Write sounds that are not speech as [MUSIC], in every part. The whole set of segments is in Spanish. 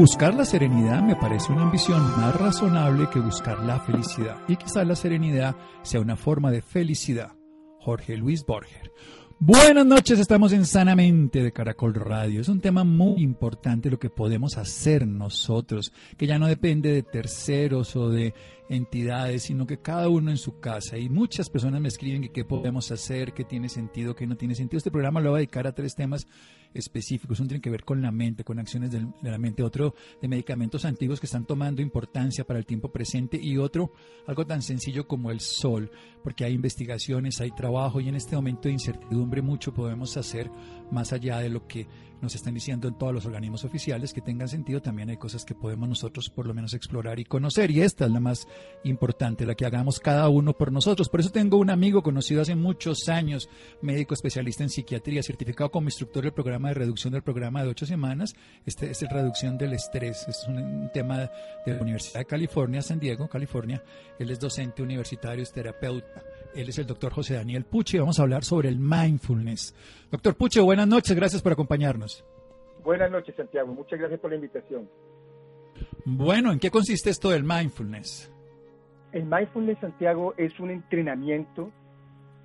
Buscar la serenidad me parece una ambición más razonable que buscar la felicidad. Y quizás la serenidad sea una forma de felicidad. Jorge Luis Borger. Buenas noches, estamos en Sanamente de Caracol Radio. Es un tema muy importante lo que podemos hacer nosotros, que ya no depende de terceros o de entidades, sino que cada uno en su casa. Y muchas personas me escriben que qué podemos hacer, qué tiene sentido, qué no tiene sentido. Este programa lo voy a dedicar a tres temas específicos. Uno tiene que ver con la mente, con acciones de la mente. Otro de medicamentos antiguos que están tomando importancia para el tiempo presente. Y otro, algo tan sencillo como el sol, porque hay investigaciones, hay trabajo y en este momento de incertidumbre mucho podemos hacer más allá de lo que nos están diciendo en todos los organismos oficiales que tengan sentido, también hay cosas que podemos nosotros por lo menos explorar y conocer. Y esta es la más importante, la que hagamos cada uno por nosotros. Por eso tengo un amigo conocido hace muchos años, médico especialista en psiquiatría, certificado como instructor del programa de reducción del programa de ocho semanas. Este es el reducción del estrés. Es un, tema de la Universidad de California, San Diego, California. Él es docente universitario, es terapeuta. Él es el doctor José Daniel Puche vamos a hablar sobre el mindfulness. Doctor Puche, buenas noches, gracias por acompañarnos. Buenas noches, Santiago, muchas gracias por la invitación. Bueno, ¿en qué consiste esto del mindfulness? El mindfulness, Santiago, es un entrenamiento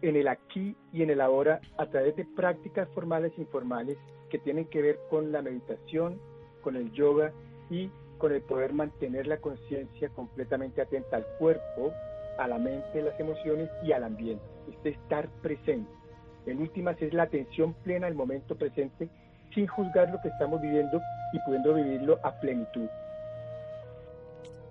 en el aquí y en el ahora a través de prácticas formales e informales que tienen que ver con la meditación, con el yoga y con el poder mantener la conciencia completamente atenta al cuerpo, a la mente, las emociones y al ambiente. Este estar presente. En últimas es la atención plena al momento presente sin juzgar lo que estamos viviendo y pudiendo vivirlo a plenitud.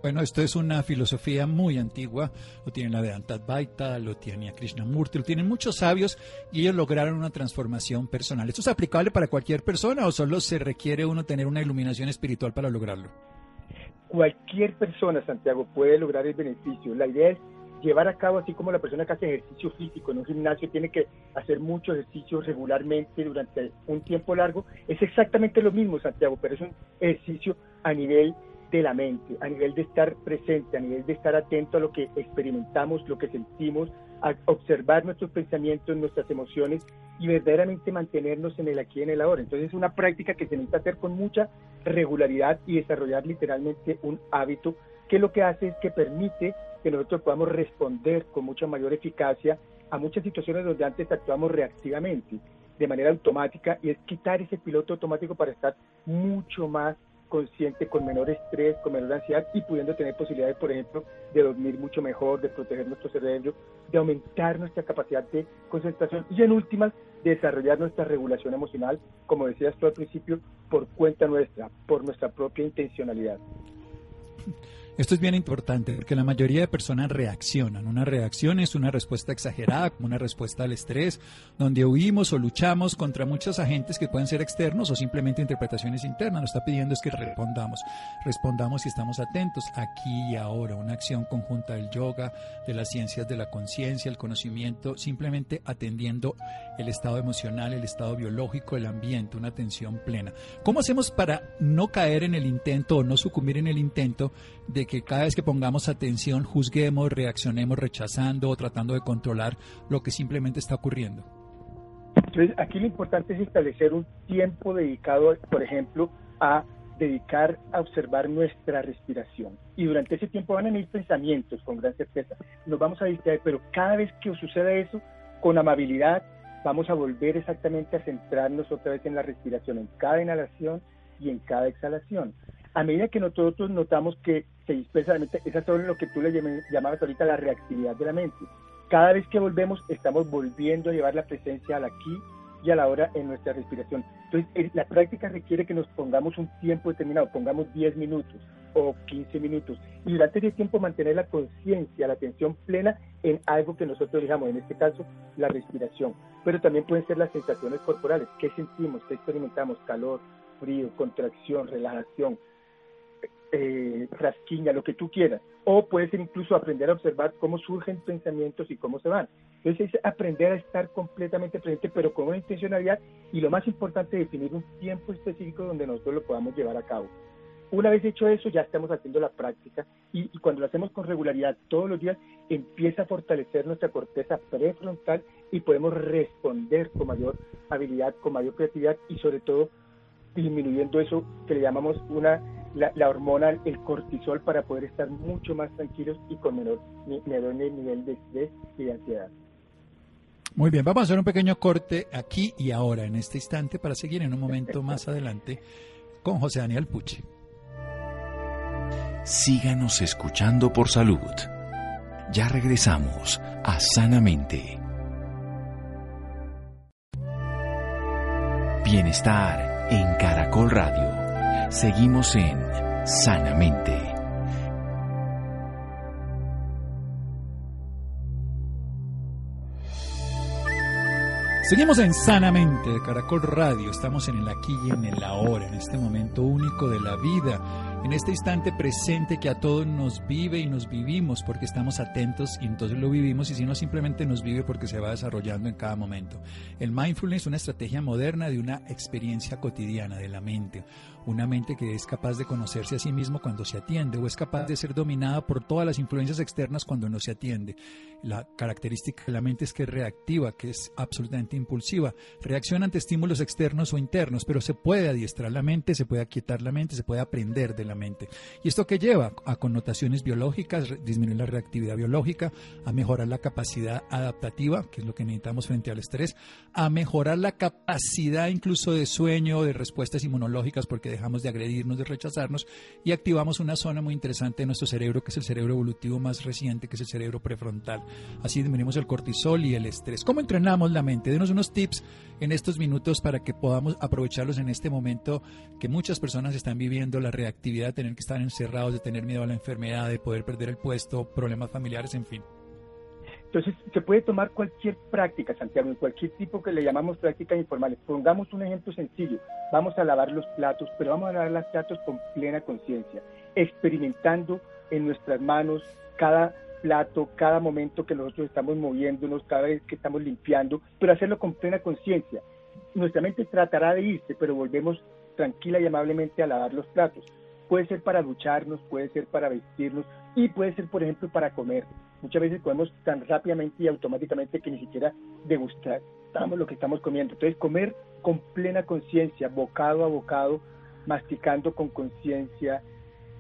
Bueno, esto es una filosofía muy antigua, lo tiene la Vedanta Advaita, lo tiene Krishnamurti, lo tienen muchos sabios y ellos lograron una transformación personal. ¿Esto es aplicable para cualquier persona o solo se requiere uno tener una iluminación espiritual para lograrlo? Cualquier persona, Santiago, puede lograr el beneficio. La idea es llevar a cabo, así como la persona que hace ejercicio físico en un gimnasio tiene que hacer mucho ejercicio regularmente durante un tiempo largo, es exactamente lo mismo, Santiago, pero es un ejercicio a nivel de la mente, a nivel de estar presente, a nivel de estar atento a lo que experimentamos, lo que sentimos, a observar nuestros pensamientos, nuestras emociones y verdaderamente mantenernos en el aquí y en el ahora. Entonces es una práctica que se necesita hacer con mucha regularidad y desarrollar literalmente un hábito que lo que hace es que permite que nosotros podamos responder con mucha mayor eficacia a muchas situaciones donde antes actuamos reactivamente, de manera automática, y es quitar ese piloto automático para estar mucho más consciente, con menor estrés, con menor ansiedad y pudiendo tener posibilidades, por ejemplo, de dormir mucho mejor, de proteger nuestro cerebro, de aumentar nuestra capacidad de concentración y en últimas, de desarrollar nuestra regulación emocional, como decías tú al principio, por cuenta nuestra, por nuestra propia intencionalidad. Esto es bien importante porque la mayoría de personas reaccionan. Una reacción es una respuesta exagerada, como una respuesta al estrés, donde huimos o luchamos contra muchos agentes que pueden ser externos o simplemente interpretaciones internas. Lo está pidiendo es que respondamos. Respondamos y estamos atentos aquí y ahora. Una acción conjunta del yoga, de las ciencias de la conciencia, el conocimiento, simplemente atendiendo el estado emocional, el estado biológico, el ambiente, una atención plena. ¿Cómo hacemos para no caer en el intento o no sucumbir en el intento de que cada vez que pongamos atención juzguemos, reaccionemos rechazando o tratando de controlar lo que simplemente está ocurriendo. Entonces, aquí lo importante es establecer un tiempo dedicado, por ejemplo, a dedicar a observar nuestra respiración. Y durante ese tiempo van a venir pensamientos con gran certeza. Nos vamos a distraer, pero cada vez que suceda eso, con amabilidad, vamos a volver exactamente a centrarnos otra vez en la respiración, en cada inhalación y en cada exhalación a medida que nosotros notamos que se dispersa la mente, esa es lo que tú le llamabas ahorita la reactividad de la mente. Cada vez que volvemos, estamos volviendo a llevar la presencia al aquí y a la hora en nuestra respiración. Entonces, la práctica requiere que nos pongamos un tiempo determinado, pongamos 10 minutos o 15 minutos, y durante ese tiempo mantener la conciencia, la atención plena en algo que nosotros digamos, en este caso, la respiración. Pero también pueden ser las sensaciones corporales, qué sentimos, qué experimentamos, calor, frío, contracción, relajación, eh, rasquiña, lo que tú quieras. O puede ser incluso aprender a observar cómo surgen pensamientos y cómo se van. Entonces es aprender a estar completamente presente, pero con una intencionalidad y lo más importante, definir un tiempo específico donde nosotros lo podamos llevar a cabo. Una vez hecho eso, ya estamos haciendo la práctica y, y, cuando lo hacemos con regularidad todos los días, empieza a fortalecer nuestra corteza prefrontal y podemos responder con mayor habilidad, con mayor creatividad y sobre todo disminuyendo eso que le llamamos una la, hormona, el cortisol, para poder estar mucho más tranquilos y con menor, menor nivel de estrés y de ansiedad. Muy bien, vamos a hacer un pequeño corte aquí y ahora, en este instante, para seguir en un momento más adelante con José Daniel Pucci. Síganos escuchando por salud. Ya regresamos a Sanamente. Bienestar en Caracol Radio. Seguimos en Sanamente. Seguimos en Sanamente de Caracol Radio. Estamos en el aquí y en el ahora, en este momento único de la vida en este instante presente que a todos nos vive y nos vivimos porque estamos atentos y entonces lo vivimos y si no simplemente nos vive porque se va desarrollando en cada momento. El mindfulness es una estrategia moderna de una experiencia cotidiana de la mente, una mente que es capaz de conocerse a sí mismo cuando se atiende o es capaz de ser dominada por todas las influencias externas cuando no se atiende. La característica de la mente es que es reactiva, que es absolutamente impulsiva, reacciona ante estímulos externos o internos, pero se puede adiestrar la mente, se puede aquietar la mente, se puede aprender de la mente. ¿Y esto qué lleva? A connotaciones biológicas, disminuir la reactividad biológica, a mejorar la capacidad adaptativa, que es lo que necesitamos frente al estrés, a mejorar la capacidad incluso de sueño, de respuestas inmunológicas, porque dejamos de agredirnos, de rechazarnos, y activamos una zona muy interesante de nuestro cerebro, que es el cerebro evolutivo más reciente, que es el cerebro prefrontal. Así disminuimos el cortisol y el estrés. ¿Cómo entrenamos la mente? Denos unos tips en estos minutos para que podamos aprovecharlos en este momento que muchas personas están viviendo la reactividad tener que estar encerrados, de tener miedo a la enfermedad, de poder perder el puesto, problemas familiares, en fin. Entonces, se puede tomar cualquier práctica, Santiago, en cualquier tipo que le llamamos prácticas informales. Pongamos un ejemplo sencillo. Vamos a lavar los platos, pero vamos a lavar los platos con plena conciencia, experimentando en nuestras manos cada plato, cada momento que nosotros estamos moviéndonos, cada vez que estamos limpiando, pero hacerlo con plena conciencia. Nuestra mente tratará de irse, pero volvemos tranquila y amablemente a lavar los platos. Puede ser para ducharnos, puede ser para vestirnos y puede ser, por ejemplo, para comer. Muchas veces comemos tan rápidamente y automáticamente que ni siquiera degustamos lo que estamos comiendo. Entonces, comer con plena conciencia, bocado a bocado, masticando con conciencia,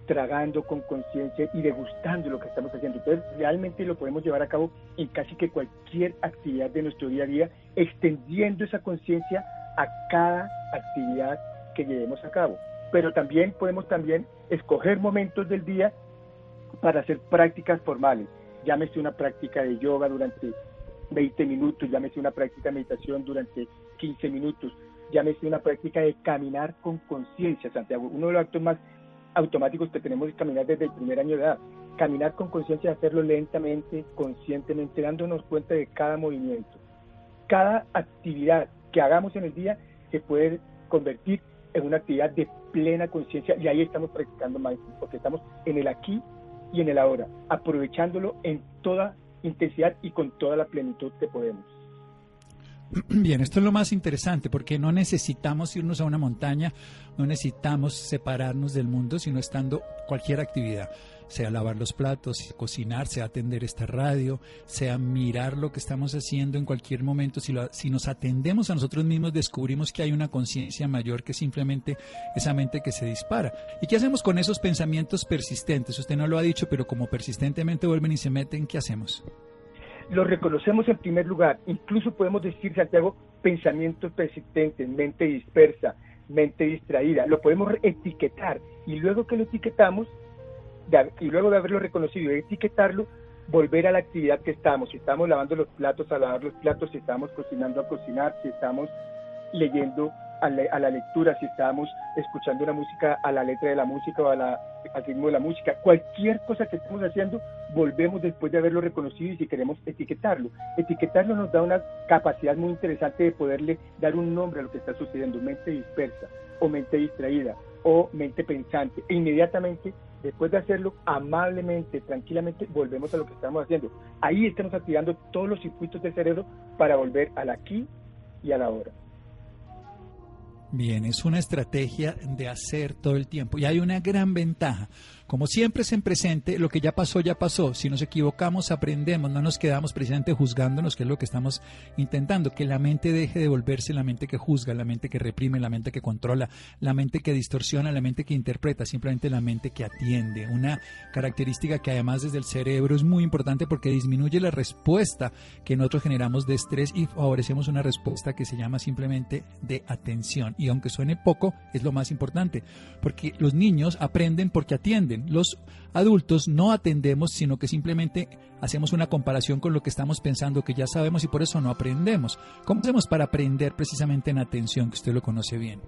tragando con conciencia y degustando lo que estamos haciendo. Entonces, realmente lo podemos llevar a cabo en casi que cualquier actividad de nuestro día a día, extendiendo esa conciencia a cada actividad que llevemos a cabo pero también podemos también escoger momentos del día para hacer prácticas formales. Llámese una práctica de yoga durante 20 minutos, llámese una práctica de meditación durante 15 minutos, llámese una práctica de caminar con conciencia, Santiago. Uno de los actos más automáticos que tenemos que caminar desde el primer año de edad. Caminar con conciencia, hacerlo lentamente, conscientemente, dándonos cuenta de cada movimiento. Cada actividad que hagamos en el día se puede convertir en una actividad de plena conciencia y ahí estamos practicando mindfulness, porque estamos en el aquí y en el ahora, aprovechándolo en toda intensidad y con toda la plenitud que podemos. Bien, esto es lo más interesante porque no necesitamos irnos a una montaña, no necesitamos separarnos del mundo, sino estando cualquier actividad, sea lavar los platos, cocinar, sea atender esta radio, sea mirar lo que estamos haciendo en cualquier momento. Si, lo, si nos atendemos a nosotros mismos, descubrimos que hay una conciencia mayor que simplemente esa mente que se dispara. ¿Y qué hacemos con esos pensamientos persistentes? Usted no lo ha dicho, pero como persistentemente vuelven y se meten, ¿qué hacemos? Lo reconocemos en primer lugar. Incluso podemos decir, Santiago, pensamientos persistentes, mente dispersa, mente distraída. Lo podemos etiquetar y luego que lo etiquetamos, y luego de haberlo reconocido y etiquetarlo, volver a la actividad que estamos. Si estamos lavando los platos, a lavar los platos, si estamos cocinando, a cocinar, si estamos leyendo a la, lectura, si estamos escuchando una música, a la letra de la música o a la, al ritmo de la música. Cualquier cosa que estemos haciendo, volvemos después de haberlo reconocido y si queremos etiquetarlo. Etiquetarlo nos da una capacidad muy interesante de poderle dar un nombre a lo que está sucediendo, mente dispersa o mente distraída o mente pensante. E inmediatamente, después de hacerlo amablemente, tranquilamente, volvemos a lo que estamos haciendo. Ahí estamos activando todos los circuitos del cerebro para volver al aquí y a la hora. Bien, es una estrategia de hacer todo el tiempo. Y hay una gran ventaja. Como siempre es en presente, lo que ya pasó, ya pasó. Si nos equivocamos, aprendemos, no nos quedamos precisamente juzgándonos, que es lo que estamos intentando, que la mente deje de volverse la mente que juzga, la mente que reprime, la mente que controla, la mente que distorsiona, la mente que interpreta, simplemente la mente que atiende. Una característica que además desde el cerebro es muy importante porque disminuye la respuesta que nosotros generamos de estrés y favorecemos una respuesta que se llama simplemente de atención. Y aunque suene poco, es lo más importante, porque los niños aprenden porque atienden los adultos no atendemos, sino que simplemente hacemos una comparación con lo que estamos pensando que ya sabemos y por eso no aprendemos. ¿Cómo hacemos para aprender precisamente en atención, que usted lo conoce bien?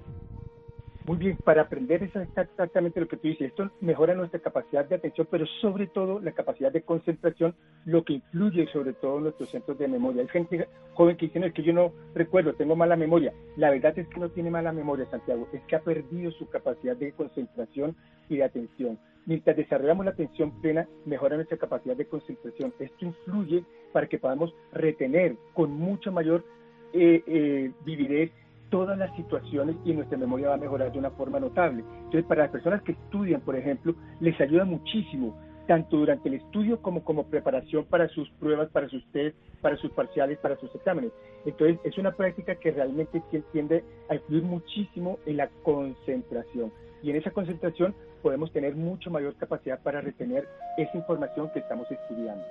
Muy bien, para aprender es exactamente lo que tú dices. Esto mejora nuestra capacidad de atención, pero sobre todo la capacidad de concentración, lo que influye sobre todo en nuestros centros de memoria. Hay gente joven que dice, no, es que yo no recuerdo, tengo mala memoria. La verdad es que no tiene mala memoria, Santiago, es que ha perdido su capacidad de concentración y de atención. Mientras desarrollamos la atención plena, mejora nuestra capacidad de concentración. Esto influye para que podamos retener con mucha mayor eh, eh, vividez todas las situaciones y nuestra memoria va a mejorar de una forma notable. Entonces, para las personas que estudian, por ejemplo, les ayuda muchísimo, tanto durante el estudio como como preparación para sus pruebas, para sus test, para sus parciales, para sus exámenes. Entonces, es una práctica que realmente tiende a influir muchísimo en la concentración. Y en esa concentración podemos tener mucho mayor capacidad para retener esa información que estamos estudiando.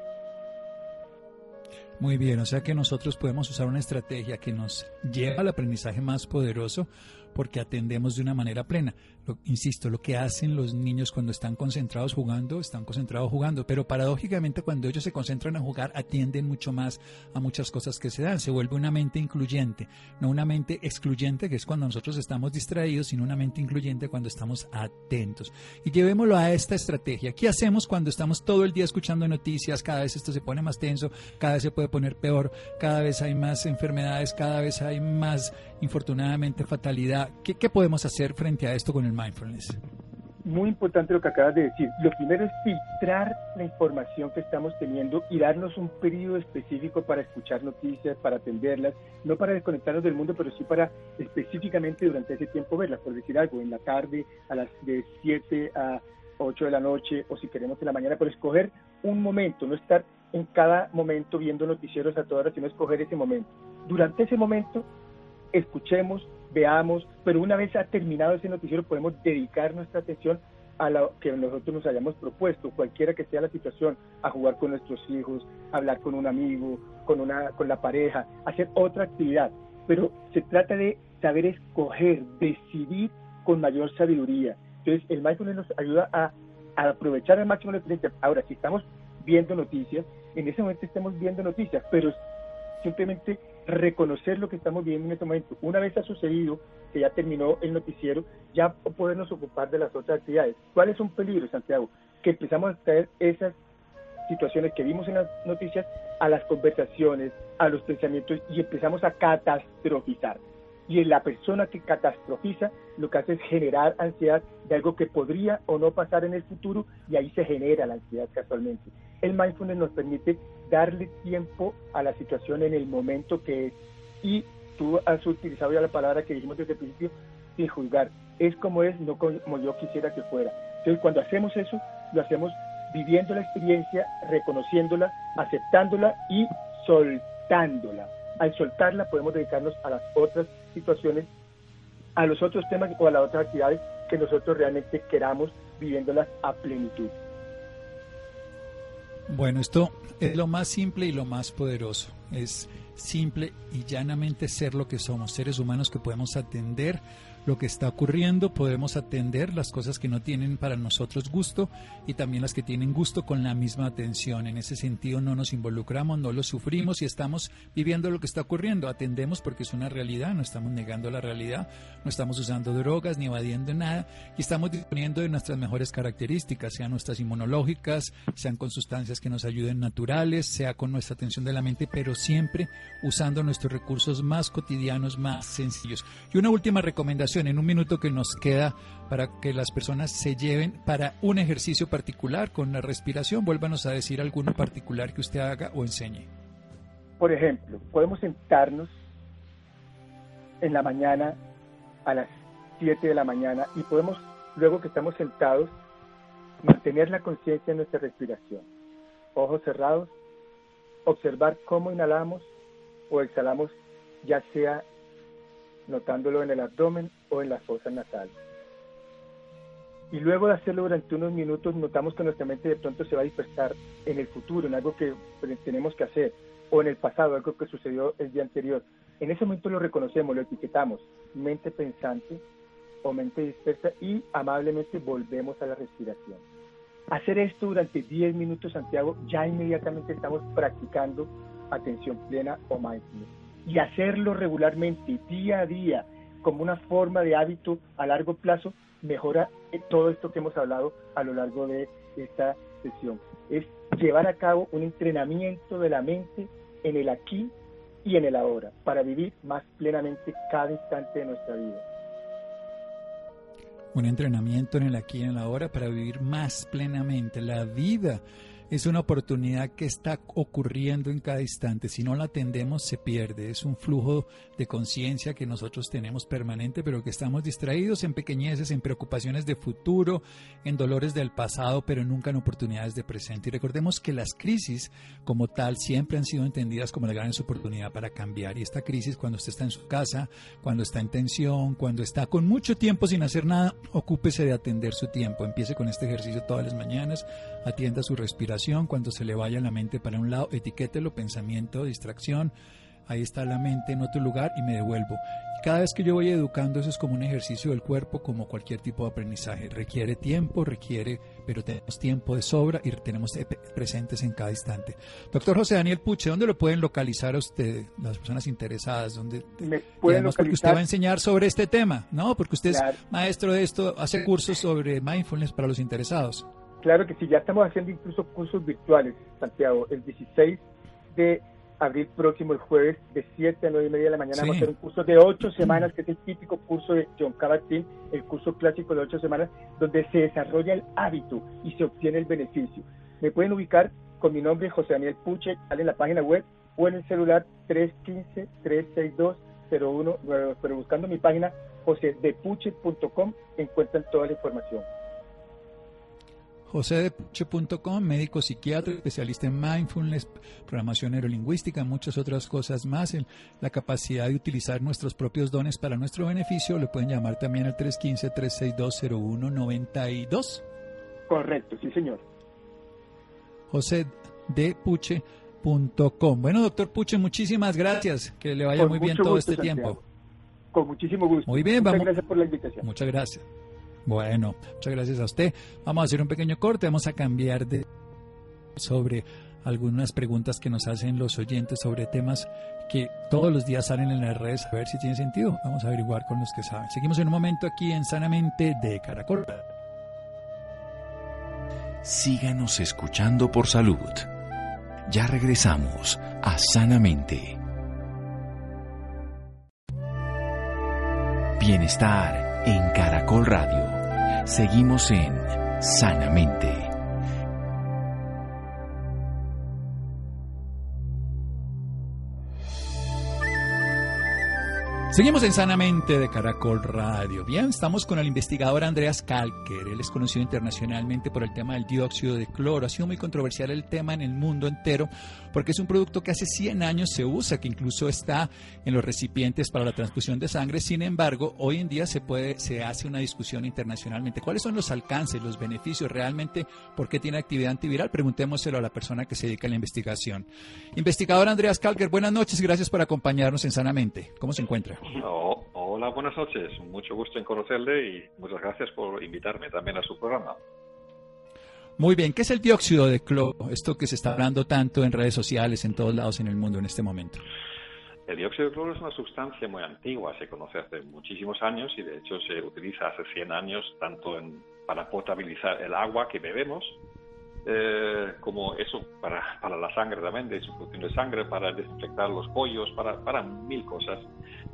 Muy bien, o sea que nosotros podemos usar una estrategia que nos lleva al aprendizaje más poderoso porque atendemos de una manera plena. Insisto, lo que hacen los niños cuando están concentrados jugando, están concentrados jugando, pero paradójicamente cuando ellos se concentran a jugar, atienden mucho más a muchas cosas que se dan. Se vuelve una mente incluyente, no una mente excluyente, que es cuando nosotros estamos distraídos, sino una mente incluyente cuando estamos atentos. Y llevémoslo a esta estrategia. ¿Qué hacemos cuando estamos todo el día escuchando noticias? Cada vez esto se pone más tenso, cada vez se puede poner peor, cada vez hay más enfermedades, cada vez hay más, infortunadamente, fatalidad ¿Qué, podemos hacer frente a esto con el mindfulness? Muy importante lo que acabas de decir. Lo primero es filtrar la información que estamos teniendo y darnos un periodo específico para escuchar noticias, para atenderlas, no para desconectarnos del mundo, pero sí para específicamente durante ese tiempo verlas, por decir algo, en la tarde, a las de 7 a 8 de la noche o si queremos en la mañana, pero escoger un momento, no estar en cada momento viendo noticieros a todas horas, sino escoger ese momento. Durante ese momento, escuchemos, veamos, pero una vez ha terminado ese noticiero podemos dedicar nuestra atención a lo que nosotros nos hayamos propuesto, cualquiera que sea la situación, a jugar con nuestros hijos, hablar con un amigo, con, una, con la pareja, hacer otra actividad. Pero se trata de saber escoger, decidir con mayor sabiduría. Entonces, el mindfulness nos ayuda a, aprovechar al máximo la experiencia. Ahora, si estamos viendo noticias, en ese momento estemos viendo noticias, pero simplemente reconocer lo que estamos viviendo en este momento. Una vez ha sucedido, que ya terminó el noticiero, ya podernos ocupar de las otras actividades. ¿Cuál es un peligro, Santiago? Que empezamos a traer esas situaciones que vimos en las noticias a las conversaciones, a los pensamientos y empezamos a catastrofizar. Y en la persona que catastrofiza lo que hace es generar ansiedad de algo que podría o no pasar en el futuro y ahí se genera la ansiedad casualmente. El mindfulness nos permite darle tiempo a la situación en el momento que es. Y tú has utilizado ya la palabra que dijimos desde el principio, sin juzgar. Es como es, no como yo quisiera que fuera. Entonces cuando hacemos eso, lo hacemos viviendo la experiencia, reconociéndola, aceptándola y soltándola. Al soltarla podemos dedicarnos a las otras situaciones, a los otros temas o a las otras actividades que nosotros realmente queramos viviéndolas a plenitud. Bueno, esto es lo más simple y lo más poderoso. Es simple y llanamente ser lo que somos, seres humanos que podemos atender lo que está ocurriendo, podemos atender las cosas que no tienen para nosotros gusto y también las que tienen gusto con la misma atención. En ese sentido no nos involucramos, no lo sufrimos y estamos viviendo lo que está ocurriendo. Atendemos porque es una realidad, no estamos negando la realidad, no estamos usando drogas ni evadiendo nada y estamos disponiendo de nuestras mejores características, sean nuestras inmunológicas, sean con sustancias que nos ayuden naturales, sea con nuestra atención de la mente, pero siempre usando nuestros recursos más cotidianos, más sencillos. Y una última recomendación en un minuto que nos queda para que las personas se lleven para un ejercicio particular con la respiración. Vuélvanos a decir alguno particular que usted haga o enseñe. Por ejemplo, podemos sentarnos en la mañana a las 7 de la mañana y podemos, luego que estamos sentados, mantener la conciencia en nuestra respiración. Ojos cerrados, observar cómo inhalamos o exhalamos, ya sea notándolo en el abdomen o en las fosas nasales. Y luego de hacerlo durante unos minutos, notamos que nuestra mente de pronto se va a dispersar en el futuro, en algo que tenemos que hacer, o en el pasado, algo que sucedió el día anterior. En ese momento lo reconocemos, lo etiquetamos, mente pensante o mente dispersa, y amablemente volvemos a la respiración. Hacer esto durante 10 minutos, Santiago, ya inmediatamente estamos practicando atención plena o mindfulness y hacerlo regularmente, día a día, como una forma de hábito a largo plazo, mejora eh, todo esto que hemos hablado a lo largo de esta sesión. Es llevar a cabo un entrenamiento de la mente en el aquí y en el ahora, para vivir más plenamente cada instante de nuestra vida. Un entrenamiento en el aquí y en el ahora para vivir más plenamente la vida es una oportunidad que está ocurriendo en cada instante. Si no la atendemos, se pierde. Es un flujo de conciencia que nosotros tenemos permanente, pero que estamos distraídos en pequeñeces, en preocupaciones de futuro, en dolores del pasado, pero nunca en oportunidades de presente. Y recordemos que las crisis, como tal, siempre han sido entendidas como la gran oportunidad para cambiar. Y esta crisis, cuando usted está en su casa, cuando está en tensión, cuando está con mucho tiempo sin hacer nada, ocúpese de atender su tiempo. Empiece con este ejercicio todas las mañanas, atienda su respiración cuando se le vaya la mente para un lado, etiquételo, pensamiento, distracción, ahí está la mente en otro lugar y me devuelvo. cada vez que yo voy educando, eso es como un ejercicio del cuerpo, como cualquier tipo de aprendizaje. Requiere tiempo, requiere, pero tenemos tiempo de sobra y tenemos presentes en cada instante. Doctor José Daniel Puche, ¿dónde lo pueden localizar a usted, las personas interesadas? ¿Dónde, me pueden localizar? porque usted va a enseñar sobre este tema, ¿no? Porque usted es maestro de esto, hace cursos sobre mindfulness para los interesados. Claro que sí, ya estamos haciendo incluso cursos virtuales, Santiago. El 16 de abril próximo, el jueves, de 7 a 9 y media de la mañana, vamos a hacer un curso de 8 semanas, que es el típico curso de John Kabat-Zinn, el curso clásico de 8 semanas, donde se desarrolla el hábito y se obtiene el beneficio. Me pueden ubicar con mi nombre, José Daniel Puche, en la página web o en el celular 315-362-0192. Pero buscando mi página josedepuche.com encuentran toda la información josedepuche.com, médico psiquiatra, especialista en mindfulness, programación neurolingüística, muchas otras cosas más. la capacidad de utilizar nuestros propios dones para nuestro beneficio, le pueden llamar también al 315-362-0192. Correcto, sí, señor. josedepuche.com. Bueno, doctor Puche, muchísimas gracias. Que le vaya muy bien todo este tiempo. Con muchísimo gusto. Muy bien, Muchas gracias por la invitación. Muchas gracias. Bueno, muchas gracias a usted. Vamos a hacer un pequeño corte, vamos a cambiar de sobre algunas preguntas que nos hacen los oyentes sobre temas que todos los días salen en las redes, a ver si tiene sentido. Vamos a averiguar con los que saben. Seguimos en un momento aquí en Sanamente de Caracol. Síganos escuchando por salud. Ya regresamos a Sanamente. Bienestar en Caracol Radio. Seguimos en Sanamente. Seguimos en Sanamente de Caracol Radio. Bien, estamos con el investigador Andreas Kalker. Él es conocido internacionalmente por el tema del dióxido de cloro. Ha sido muy controversial el tema en el mundo entero porque es un producto que hace 100 años se usa, que incluso está en los recipientes para la transfusión de sangre. Sin embargo, hoy en día se puede, se hace una discusión internacionalmente. ¿Cuáles son los alcances, los beneficios realmente? ¿Por qué tiene actividad antiviral? Preguntémoselo a la persona que se dedica a la investigación. Investigador Andreas Kalker, buenas noches. Gracias por acompañarnos en Sanamente. ¿Cómo se encuentra? [LAUGHS] Oh, hola, buenas noches. Mucho gusto en conocerle y muchas gracias por invitarme también a su programa. Muy bien, ¿qué es el dióxido de cloro? Esto que se está hablando tanto en redes sociales, en todos lados en el mundo en este momento. El dióxido de cloro es una sustancia muy antigua, se conoce hace muchísimos años y de hecho se utiliza hace 100 años tanto en, para potabilizar el agua que bebemos eh, como eso para, para, la sangre también, de sustitución de sangre, para desinfectar los pollos, para, para mil cosas.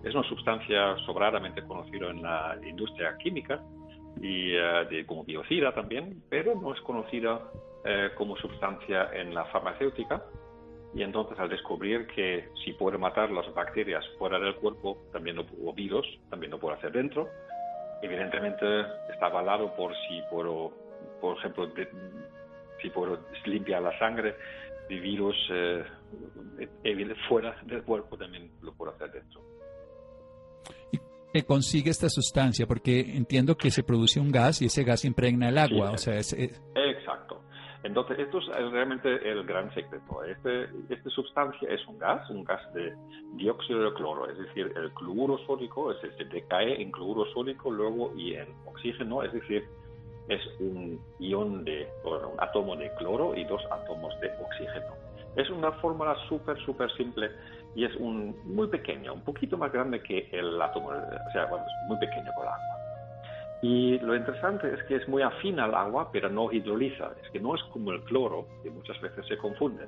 Es una sustancia sobradamente conocida en la industria química y uh, de, como biocida también, pero no es conocida uh, como sustancia en la farmacéutica. Y entonces al descubrir que si puede matar las bacterias fuera del cuerpo, también lo, o virus, también lo puede hacer dentro. Evidentemente está avalado por si puedo, por ejemplo, de, si puedo limpiar la sangre de virus eh, fuera del cuerpo, también lo puedo hacer dentro. ¿Y qué consigue esta sustancia? Porque entiendo que se produce un gas y ese gas impregna el agua. Sí, o sea, es, es... Exacto. Entonces, esto es realmente el gran secreto. Este, esta sustancia es un gas, un gas de dióxido de cloro, es decir, el cloruro sódico se, se decae en cloruro sódico luego y en oxígeno, es decir, es un ion de, bueno, un átomo de cloro y dos átomos de oxígeno. Es una fórmula súper, súper simple y es muy pequeño, un poquito más grande que el átomo, o sea, bueno, es muy pequeño con el agua. Y lo interesante es que es muy afín al agua, pero no hidroliza. Es que no es como el cloro, que muchas veces se confunden.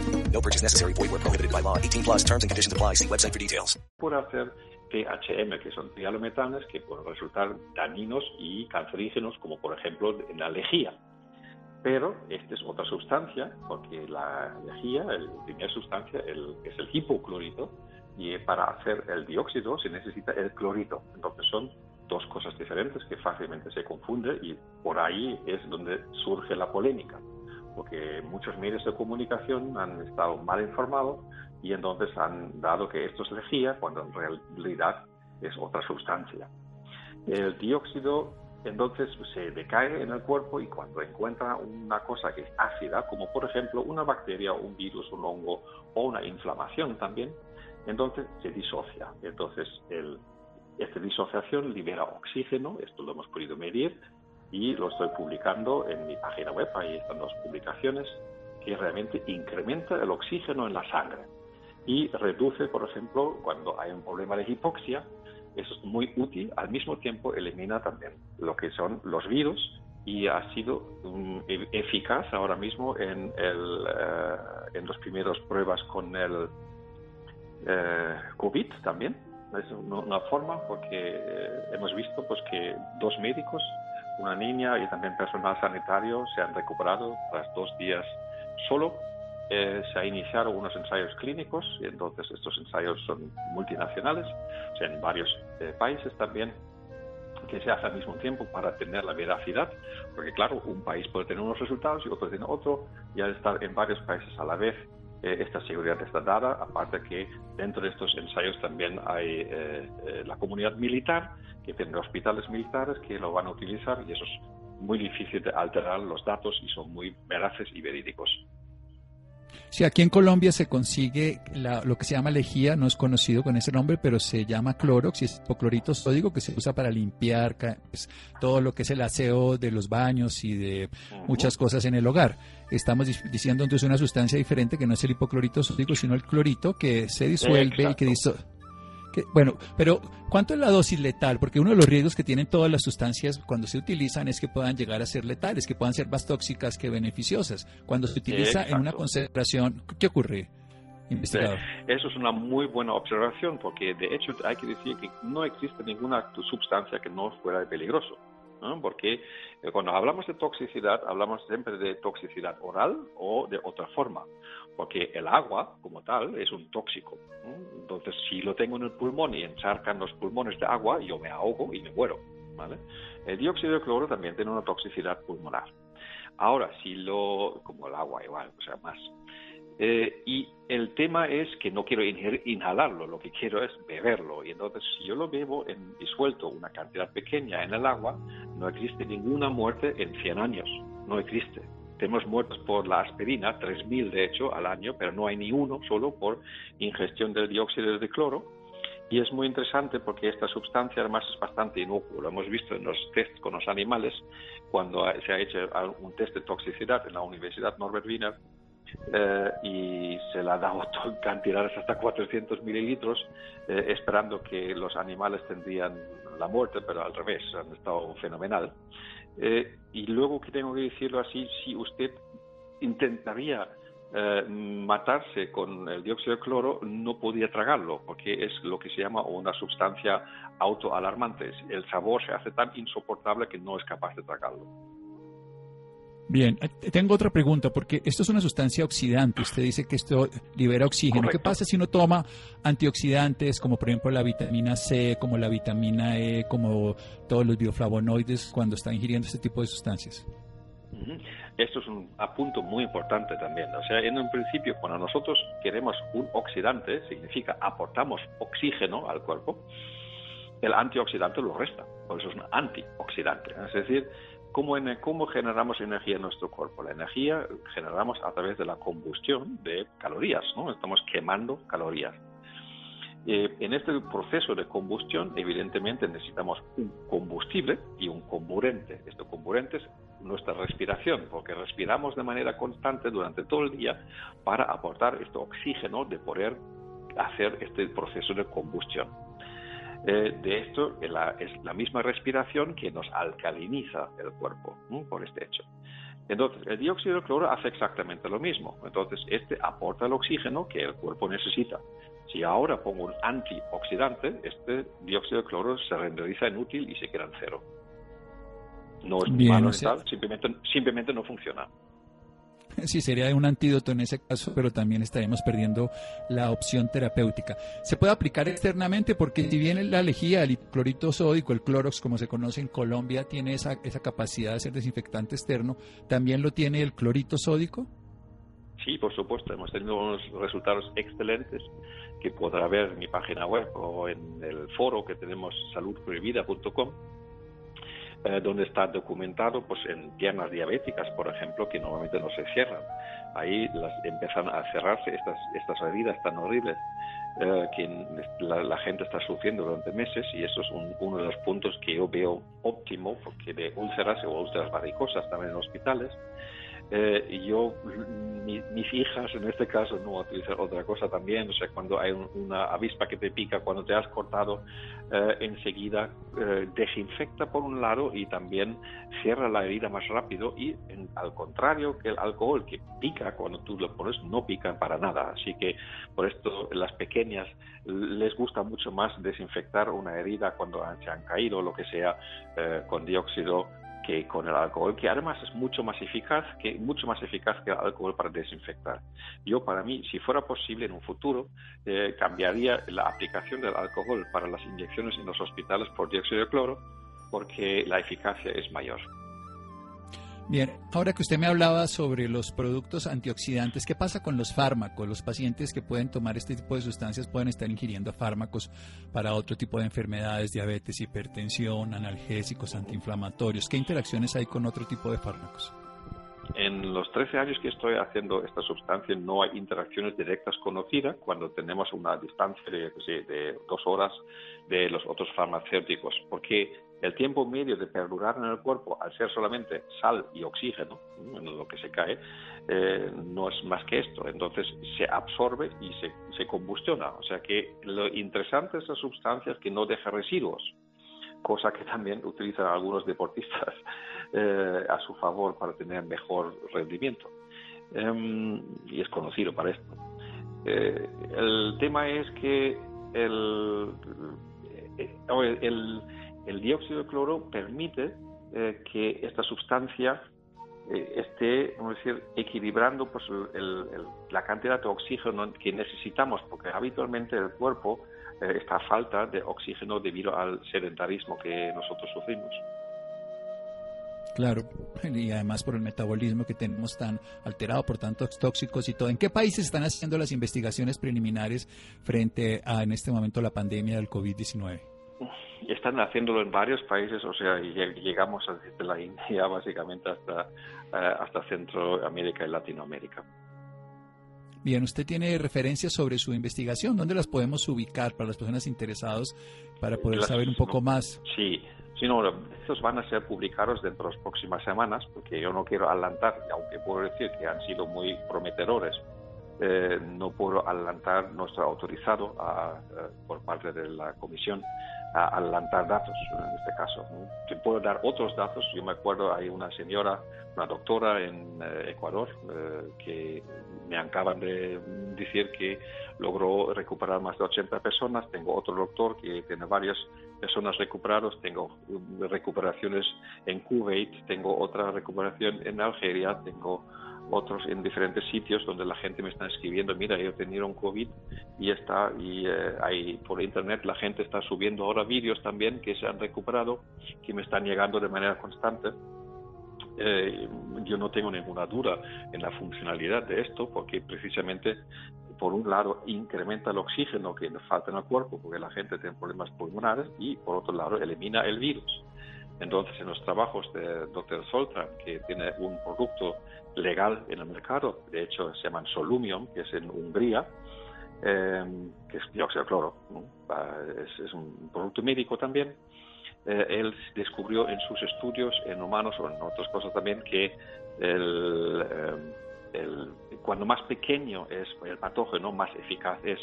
No purchase necessary. Void where prohibited by law. 18 plus terms and conditions apply. See website for details. Puede hacer THM, que son trialometanes que pueden resultar dañinos y cancerígenos, como por ejemplo en la lejía. Pero esta es otra sustancia, porque la lejía, la primera sustancia, el, es el hipoclorito, y para hacer el dióxido se necesita el clorito. Entonces son dos cosas diferentes que fácilmente se confunden y por ahí es donde surge la polémica, porque muchos medios de comunicación han estado mal informados y entonces han dado que esto es lejía cuando en realidad es otra sustancia. El dióxido entonces se decae en el cuerpo y cuando encuentra una cosa que es ácida, como por ejemplo una bacteria, un virus, un hongo o una inflamación también, entonces se disocia. Entonces el, esta disociación libera oxígeno, esto lo hemos podido medir y lo estoy publicando en mi página web, ahí están las publicaciones, que realmente incrementa el oxígeno en la sangre y reduce, por ejemplo, cuando hay un problema de hipoxia, es muy útil, al mismo tiempo elimina también lo que son los virus y ha sido um, eficaz ahora mismo en, el, uh, en las primeras pruebas con el uh, COVID también. Es una, forma porque uh, hemos visto pues que dos médicos, una niña y también personal sanitario se han recuperado tras dos días solo. Eh, se ha iniciado unos ensayos clínicos y entonces estos ensayos son multinacionales, o sea, en varios eh, países también, que se hace al mismo tiempo para tener la veracidad, porque claro, un país puede tener unos resultados y otro tiene otro, y al estar en varios países a la vez eh, esta seguridad está dada, aparte que dentro de estos ensayos también hay la comunidad militar, que tiene hospitales militares que lo van a utilizar y eso es muy difícil de alterar los datos y son muy veraces y verídicos. Si aquí en Colombia se consigue lo que se llama lejía, no es conocido con ese nombre, pero se llama clorox y es hipoclorito sódico que se usa para limpiar pues, todo lo que es el aseo de los baños y de muchas cosas en el hogar. Estamos diciendo entonces una sustancia diferente que no es el hipoclorito sódico, sino el clorito que se disuelve y que disuelve bueno, pero ¿cuánto es la dosis letal? Porque uno de los riesgos que tienen todas las sustancias cuando se utilizan es que puedan llegar a ser letales, que puedan ser más tóxicas que beneficiosas. Cuando se utiliza en una concentración, ¿qué ocurre? Investigador. Eso es una muy buena observación porque de hecho hay que decir que no existe ninguna sustancia que no fuera peligroso. Porque eh, cuando hablamos de toxicidad, hablamos siempre de toxicidad oral o de otra forma porque el agua como tal es un tóxico. Entonces, si lo tengo en el pulmón y encharcan los pulmones de agua, yo me ahogo y me muero. El dióxido de cloro también tiene una toxicidad pulmonar. Ahora, si lo, como el agua igual, o sea, más. Eh, y el tema es que no quiero inhalarlo, lo que quiero es beberlo. Y entonces, si yo lo bebo en, disuelto una cantidad pequeña en el agua, no existe ninguna muerte en 100 años. No existe. Tenemos muertos por la aspirina, 3.000 de hecho al año, pero no hay ni uno solo por ingestión del dióxido de cloro. Y es muy interesante porque esta sustancia además es bastante inocua. Lo hemos visto en los tests con los animales, cuando se ha hecho un test de toxicidad en la Universidad Norbert Wiener, eh, y se le ha dado cantidades hasta 400 mililitros, eh, esperando que los animales tendrían la muerte, pero al revés, han estado fenomenal. Eh, y luego que tengo que decirlo así, si usted intentaría eh, matarse con el dióxido de cloro, no podía tragarlo, porque es lo que se llama una sustancia autoalarmante. El sabor se hace tan insoportable que no es capaz de tragarlo. Bien, eh, tengo otra pregunta, porque esto es una sustancia oxidante. Usted dice que esto libera oxígeno. ¿Qué pasa si uno toma antioxidantes, como por ejemplo la vitamina C, como la vitamina E, como todos los bioflavonoides, cuando está ingiriendo este tipo de sustancias? Esto es un apunto muy importante también. O sea, en un principio, cuando nosotros queremos un oxidante, significa aportamos oxígeno al cuerpo, el antioxidante lo resta. Por eso es un antioxidante. Es decir, ¿Cómo, ¿Cómo, generamos energía en nuestro cuerpo? La energía generamos a través de la combustión de calorías, ¿no? Estamos quemando calorías. Eh, en este proceso de combustión, evidentemente necesitamos un combustible y un comburente. Este comburente es nuestra respiración, porque respiramos de manera constante durante todo el día para aportar este oxígeno de poder hacer este proceso de combustión. Eh, de esto es la misma respiración que nos alcaliniza el cuerpo por este hecho. Entonces, el dióxido de cloro hace exactamente lo mismo. Entonces, este aporta el oxígeno que el cuerpo necesita. Si ahora pongo un antioxidante, este dióxido de cloro se renderiza inútil y se queda en cero. No es malo simplemente, simplemente no funciona. [LAUGHS] Sí, sería un antídoto en ese caso, pero también estaríamos perdiendo la opción terapéutica. Se puede aplicar externamente porque si bien la lejía, el clorito sódico, el clorox, como se conoce en Colombia, tiene esa, esa capacidad de ser desinfectante externo, ¿también lo tiene el clorito sódico? Sí, por supuesto. Hemos tenido unos resultados excelentes que podrá ver en mi página web o en el foro que tenemos saludprohibida.com eh, donde está documentado pues en piernas diabéticas, por ejemplo, que normalmente no se cierran. Ahí las empiezan a cerrarse estas, estas heridas tan horribles eh, que la, gente está sufriendo durante meses y eso es uno de los puntos que yo veo óptimo porque de úlceras o úlceras varicosas también en hospitales eh, yo, mis hijas en este caso no utilizan otra cosa también, o sea, cuando hay una avispa que te pica, cuando te has cortado, eh, enseguida eh, desinfecta por un lado y también cierra la herida más rápido y al contrario que el alcohol que pica cuando tú lo pones, no pica para nada, así que por esto las pequeñas les gusta mucho más desinfectar una herida cuando se han caído o lo que sea con dióxido que con el alcohol, que además es mucho más eficaz que mucho más eficaz que el alcohol para desinfectar. Yo para mí, si fuera posible en un futuro, eh, cambiaría la aplicación del alcohol para las inyecciones en los hospitales por dióxido de cloro, porque la eficacia es mayor. Bien, ahora que usted me hablaba sobre los productos antioxidantes, ¿qué pasa con los fármacos? Los pacientes que pueden tomar este tipo de sustancias pueden estar ingiriendo fármacos para otro tipo de enfermedades, diabetes, hipertensión, analgésicos, antiinflamatorios. ¿Qué interacciones hay con otro tipo de fármacos? En los 13 años que estoy haciendo esta sustancia no hay interacciones directas conocidas cuando tenemos una distancia de, dos horas de los otros farmacéuticos, porque el tiempo medio de perdurar en el cuerpo, al ser solamente sal y oxígeno, en lo que se cae, eh, no es más que esto. Entonces se absorbe y se, se combustiona. O sea que lo interesante de esta sustancia es que no deja residuos, cosa que también utilizan algunos deportistas [LAUGHS] eh, a su favor para tener mejor rendimiento. Em, y es conocido para esto. Eh, el tema es que el, el el dióxido de cloro permite eh, que esta sustancia eh, esté, vamos a decir, equilibrando pues, la cantidad de oxígeno que necesitamos, porque habitualmente el cuerpo eh, está a falta de oxígeno debido al sedentarismo que nosotros sufrimos. Claro, y además por el metabolismo que tenemos tan alterado por tantos tóxicos y todo. ¿En qué países están haciendo las investigaciones preliminares frente a en este momento la pandemia del COVID-19? Están haciéndolo en varios países, o sea, llegamos desde la India [LAUGHS] básicamente hasta, eh, hasta Centroamérica y Latinoamérica. Bien, usted tiene referencias sobre su investigación. ¿Dónde las podemos ubicar para las personas interesadas para poder saber un poco más? Sí, sí, no, estos van a ser publicados dentro de las próximas semanas, porque yo no quiero adelantar, aunque puedo decir que han sido muy prometedores. Eh, no puedo adelantar, no está autorizado eh, por parte de la comisión a adelantar datos en este caso. Te puedo dar otros datos. Yo me acuerdo, hay una señora, una doctora en eh, Ecuador, eh, que me acaban de decir que logró recuperar más de 80 personas. Tengo otro doctor que tiene varias personas recuperadas. Tengo recuperaciones en Kuwait, tengo otra recuperación en Algeria, tengo otros en diferentes sitios donde la gente me está escribiendo, mira, he tenido un COVID y está, y eh, por internet la gente está subiendo ahora vídeos también que se han recuperado, que me están llegando de manera constante. Eh, yo no tengo ninguna duda en la funcionalidad de esto porque precisamente por un lado incrementa el oxígeno que falta en el cuerpo porque la gente tiene problemas pulmonares y por otro lado elimina el virus. Entonces, en los trabajos de Dr. Soltran, que tiene un producto legal en el mercado, de hecho se llaman Solumium, que es en Hungría, eh, que es dióxido de cloro, es, un producto médico también. Eh, él descubrió en sus estudios en humanos o en otras cosas también que el, eh, cuando más pequeño es el patógeno, más eficaz es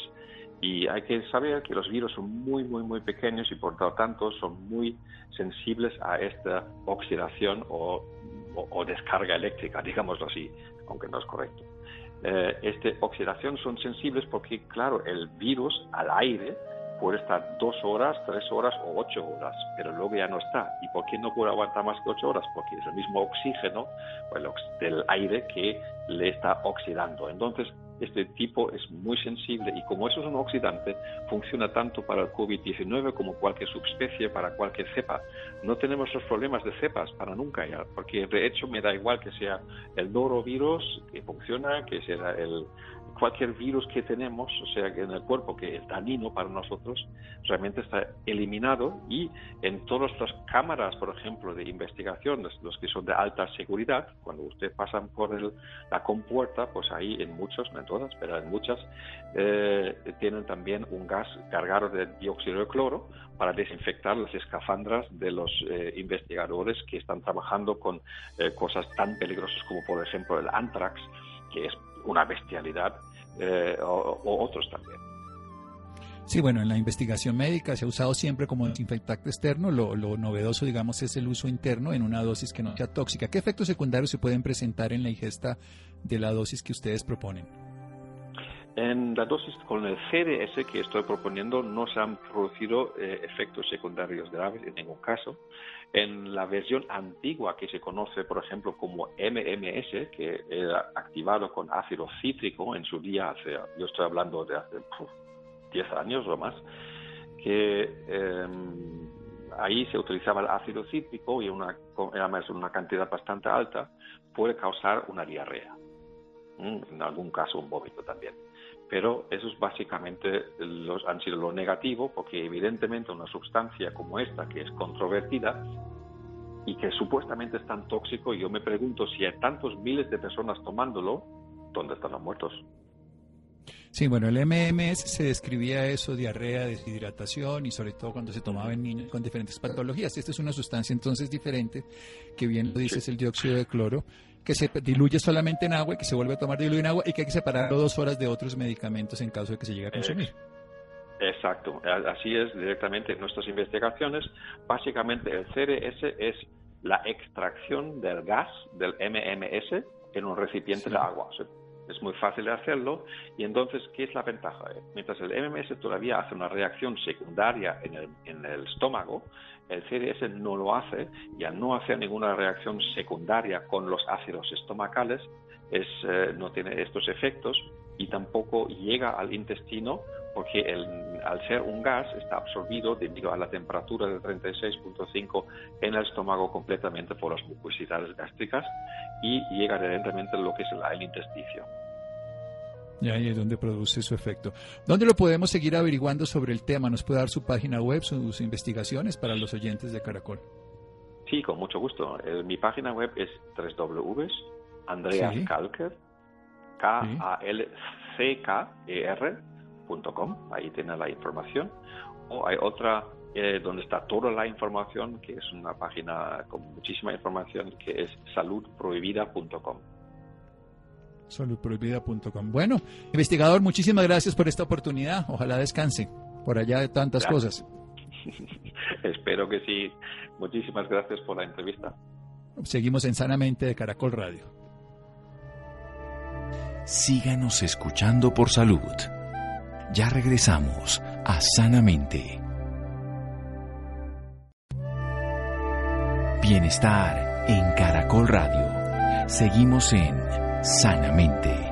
y hay que saber que los virus son muy, muy, muy pequeños y por lo tanto son muy sensibles a esta oxidación o, descarga eléctrica, [LAUGHS] digámoslo así, aunque no es correcto. Eh, esta oxidación son sensibles porque, claro, el virus al aire puede estar dos horas, tres horas o ocho horas, pero luego ya no está. ¿Y por qué no puede aguantar más que ocho horas? Porque es el mismo oxígeno del aire que le está oxidando. Entonces, este tipo es muy sensible y como eso es un oxidante, funciona tanto para el COVID-19 como cualquier subespecie, para cualquier cepa. No tenemos los problemas de cepas para nunca ya, porque de hecho me da igual que sea el norovirus que funciona, que sea el, cualquier virus que tenemos, o sea, en el cuerpo que es dañino para nosotros, realmente está eliminado y en todas las cámaras, por ejemplo, de investigación, los que son de alta seguridad, cuando ustedes pasan por la compuerta, pues ahí en muchos, no en todas, pero en muchas, eh, tienen también un gas cargado de dióxido de cloro para desinfectar las escafandras de los eh, investigadores que están trabajando con eh, cosas tan peligrosas como, por ejemplo, el anthrax, que es una bestialidad eh, o, otros también. Sí, bueno, en la investigación médica se ha usado siempre como desinfectante externo. Lo, novedoso, digamos, es el uso interno en una dosis que no sea tóxica. ¿Qué efectos secundarios se pueden presentar en la ingesta de la dosis que ustedes proponen? En la dosis con el CDS que estoy proponiendo no se han producido eh, efectos secundarios graves en ningún caso. En la versión antigua que se conoce, por ejemplo, como MMS, que era activado con ácido cítrico en su día, yo estoy hablando de hace 10 años o más, que em, ahí se utilizaba el ácido cítrico y una, además una cantidad bastante alta puede causar una diarrea. En algún caso un vómito también. Pero eso es básicamente los, han sido lo negativo, porque evidentemente una sustancia como esta, que es controvertida, y que supuestamente es tan tóxico, yo me pregunto si hay tantos miles de personas tomándolo, ¿dónde están los muertos? Sí, bueno, el MMS se describía eso, diarrea, deshidratación y sobre todo cuando se tomaba en niños con diferentes patologías. Esta es una sustancia entonces diferente, que bien lo dices, el dióxido de cloro, que se diluye solamente en agua y que se vuelve a tomar diluido en agua y que hay que separarlo dos horas de otros medicamentos en caso de que se llegue a consumir. Exacto, así es directamente en nuestras investigaciones. Básicamente el CDS es la extracción del gas del MMS en un recipiente de agua. Es muy fácil de hacerlo y entonces, ¿qué es la ventaja? Mientras el MMS todavía hace una reacción secundaria en el, en el estómago, el CDS no lo hace y al no hacer ninguna reacción secundaria con los ácidos estomacales, es, eh, no tiene estos efectos y tampoco llega al intestino porque al ser un gas está absorbido debido a la temperatura de 36.5 en el estómago completamente por las mucosidades gástricas y llega directamente a lo que es el, el. Y ahí es donde produce su efecto. ¿Dónde lo podemos seguir averiguando sobre el tema? ¿Nos puede dar su página web, sus investigaciones para los oyentes de Caracol? Sí, con mucho gusto. Eh, mi página web es www.andreaskalker, K-A-L-C-K-E-R.com. Ahí tiene la información. O hay otra eh, donde está toda la información, que es una página con muchísima información, que es saludprohibida.com saludprohibida.com. Bueno, investigador, muchísimas gracias por esta oportunidad. Ojalá descanse por allá de tantas cosas. [LAUGHS] Espero que sí. Muchísimas gracias por la entrevista. Seguimos en Sanamente de Caracol Radio. Síganos escuchando por salud. Ya regresamos a Sanamente. Bienestar en Caracol Radio. Seguimos en sanamente.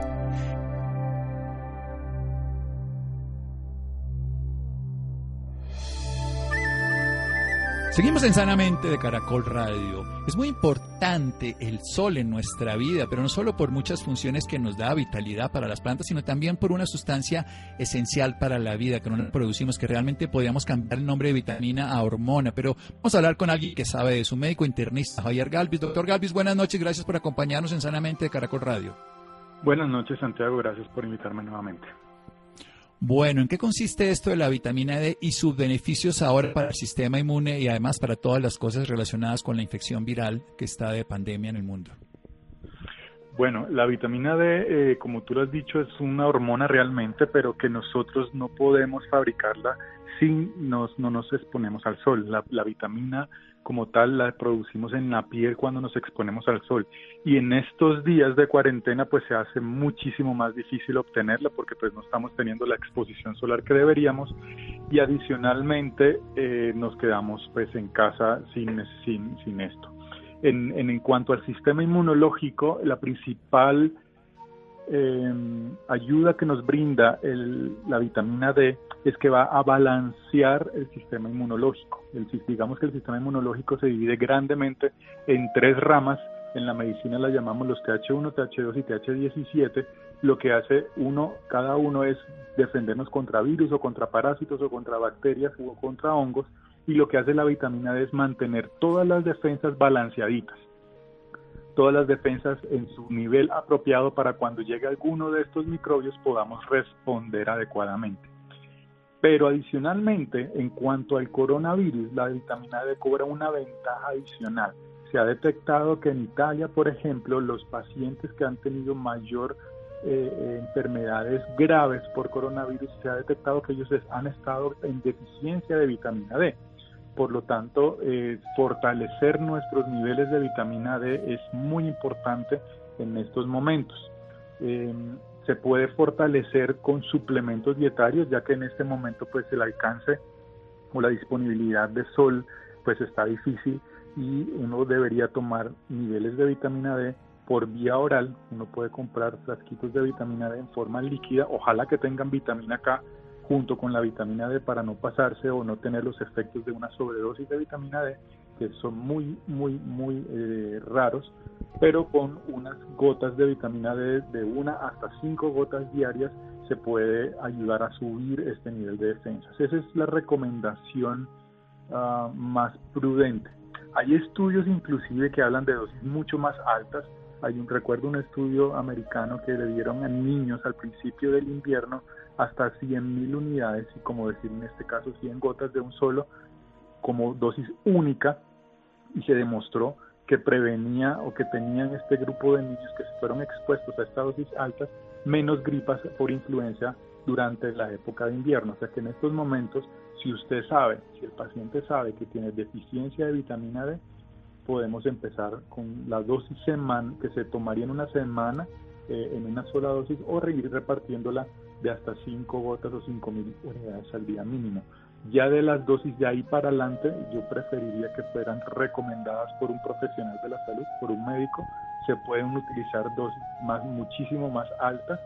Seguimos en Sanamente de Caracol Radio. Es muy importante el sol en nuestra vida, pero no solo por muchas funciones que nos da vitalidad para las plantas, sino también por una sustancia esencial para la vida que no producimos, que realmente podríamos cambiar el nombre de vitamina a hormona. Pero vamos a hablar con alguien que sabe de su médico internista, Javier Galvis. Doctor Galvis, buenas noches, gracias por acompañarnos en Sanamente de Caracol Radio. Buenas noches, Santiago, gracias por invitarme nuevamente. Bueno, ¿en qué consiste esto de la vitamina D y sus beneficios ahora para el sistema inmune y además para todas las cosas relacionadas con la infección viral que está de pandemia en el mundo? Bueno, la vitamina D, eh, como tú lo has dicho, es una hormona realmente, pero que nosotros no podemos fabricarla si nos, no nos exponemos al sol. La, la vitamina como tal la producimos en la piel cuando nos exponemos al sol y en estos días de cuarentena pues se hace muchísimo más difícil obtenerla porque pues no estamos teniendo la exposición solar que deberíamos y adicionalmente eh, nos quedamos pues en casa sin, sin, sin esto. En, en, cuanto al sistema inmunológico, la principal eh, ayuda que nos brinda el, la vitamina D es que va a balancear el sistema inmunológico. El, digamos que el sistema inmunológico se divide grandemente en tres ramas. En la medicina la llamamos los TH1, TH2 y TH17. Lo que hace uno, cada uno es defendernos contra virus o contra parásitos o contra bacterias o contra hongos. Y lo que hace la vitamina D es mantener todas las defensas balanceaditas todas las defensas en su nivel apropiado para cuando llegue alguno de estos microbios podamos responder adecuadamente. Pero adicionalmente, en cuanto al coronavirus, la vitamina D cobra una ventaja adicional. Se ha detectado que en Italia, por ejemplo, los pacientes que han tenido mayor eh, eh, enfermedades graves por coronavirus, se ha detectado que ellos han estado en deficiencia de vitamina D. Por lo tanto, eh, fortalecer nuestros niveles de vitamina D es muy importante en estos momentos se puede fortalecer con suplementos dietarios, ya que en este momento pues el alcance o la disponibilidad de sol pues está difícil y uno debería tomar niveles de vitamina D por vía oral. Uno puede comprar frasquitos de vitamina D en forma líquida, ojalá que tengan vitamina K junto con la vitamina D para no pasarse o no tener los efectos de una sobredosis de vitamina D, que son muy, muy, muy eh, raros, pero con unas gotas de vitamina D de una hasta cinco gotas diarias se puede ayudar a subir este nivel de defensas. Esa es la recomendación ah, más prudente. Hay estudios inclusive que hablan de dosis mucho más altas. Hay un recuerdo un estudio americano que le dieron a niños al principio del invierno hasta 100.000 unidades y como decir en este caso 100 gotas de un solo como dosis única y se demostró que prevenía o que tenían este grupo de niños que se fueron expuestos a estas dosis altas menos gripas por influenza durante la época de invierno. O sea que en estos momentos, si usted sabe, si el paciente sabe que tiene deficiencia de vitamina D, podemos empezar con la dosis que se tomaría en una semana eh, en una sola dosis o ir repartiéndola de hasta 5 gotas o 5 mil unidades al día mínimo. Ya de las dosis de ahí para adelante, yo preferiría que fueran recomendadas por un profesional de la salud, por un médico. Se pueden utilizar dosis muchísimo más altas,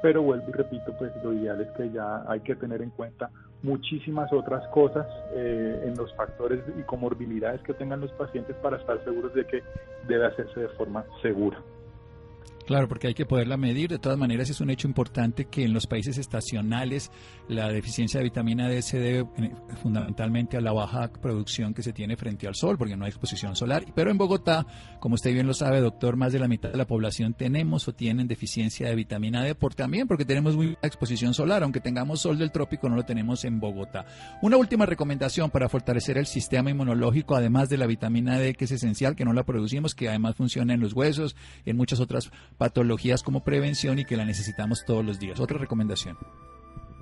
pero vuelvo y repito, pues lo ideal es que ya hay que tener en cuenta muchísimas otras cosas eh, en los factores y comorbilidades que tengan los pacientes para estar seguros de que debe hacerse de forma segura. Claro, porque hay que poderla medir. De todas maneras, es un hecho importante que en los países estacionales la deficiencia de vitamina D se debe eh, fundamentalmente a la baja producción que se tiene frente al sol, porque no hay exposición solar. Pero en Bogotá, como usted bien lo sabe, doctor, más de la mitad de la población tenemos o tienen deficiencia de vitamina D, por también porque tenemos muy exposición solar. Aunque tengamos sol del trópico, no lo tenemos en Bogotá. Una última recomendación para fortalecer el sistema inmunológico, además de la vitamina D, que es esencial, que no la producimos, que además funciona en los huesos en muchas otras patologías como prevención y que la necesitamos todos los días. Otra recomendación.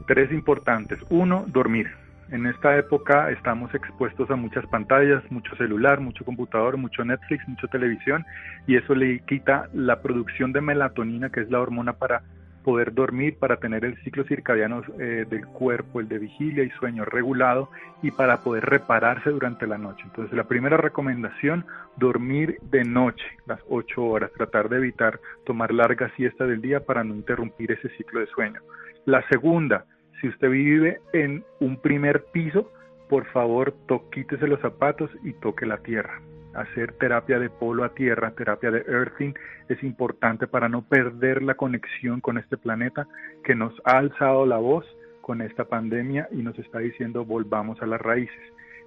Tres importantes. Uno, dormir. En esta época estamos expuestos a muchas pantallas, mucho celular, mucho computador, mucho Netflix, mucho televisión y eso le quita la producción de melatonina, que es la hormona para poder dormir, para tener el ciclo circadiano eh, del cuerpo, el de vigilia y sueño regulado y para poder repararse durante la noche. Entonces, la primera recomendación, dormir de noche, las 8 horas, tratar de evitar tomar largas siestas del día para no interrumpir ese ciclo de sueño. La segunda, si usted vive en un primer piso, por favor, quítese los zapatos y toque la tierra hacer terapia de polo a tierra, terapia de earthing, es importante para no perder la conexión con este planeta que nos ha alzado la voz con esta pandemia y nos está diciendo volvamos a las raíces.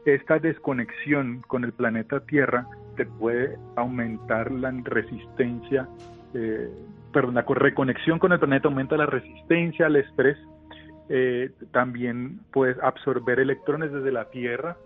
Esta desconexión con el planeta Tierra te puede aumentar la resistencia, eh, perdón, la reconexión con el planeta aumenta la resistencia al estrés, eh, también puedes absorber electrones desde la Tierra,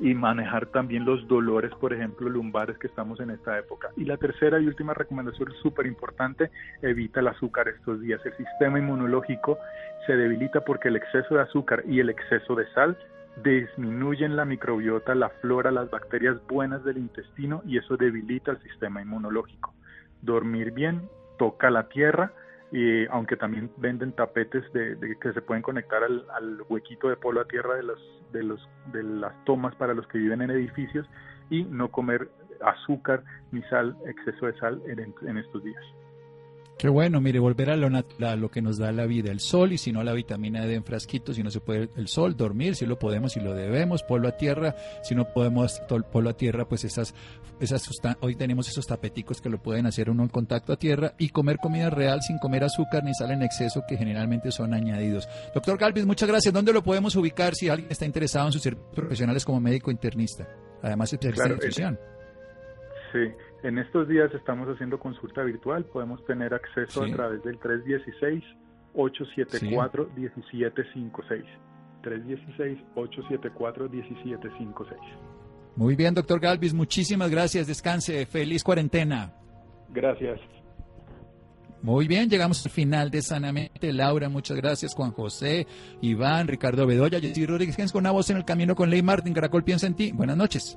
y manejar también los dolores, por ejemplo, lumbares que estamos en esta época. Y la tercera y última recomendación súper importante, evita el azúcar estos días. El sistema inmunológico se debilita porque el exceso de azúcar y el exceso de sal disminuyen la microbiota, la flora, las bacterias buenas del intestino y eso debilita el sistema inmunológico. Dormir bien, toca la tierra, y aunque también venden tapetes de, que se pueden conectar al, huequito de polo a tierra de los de los de las tomas para los que viven en edificios y no comer azúcar ni sal exceso de sal en estos días. Qué bueno, mire, volver a lo natural, lo que nos da la vida, el sol, y si no la vitamina D en frasquitos, si no se puede el sol, dormir, si lo podemos, si lo debemos, polo a tierra, si no podemos polo a tierra, pues esas, esas hoy tenemos esos tapeticos que lo pueden hacer uno en contacto a tierra y comer comida real sin comer azúcar ni sal en exceso, que generalmente son añadidos. Doctor Galvis, muchas gracias. ¿Dónde lo podemos ubicar si alguien está interesado en sus servicios profesionales como médico internista? Además, es claro, nutrición. Sí, en estos días estamos haciendo consulta virtual, podemos tener acceso a través del 316-874-1756. 316-874-1756. Muy bien, doctor Galvis, muchísimas gracias. Descanse, feliz cuarentena. Gracias. Muy bien, llegamos al final de Sanamente. Laura, muchas gracias. Juan José, Iván, Ricardo Bedoya, Jessy Rodríguez, con una voz en el camino con Ley Martin. Caracol piensa en ti. Buenas noches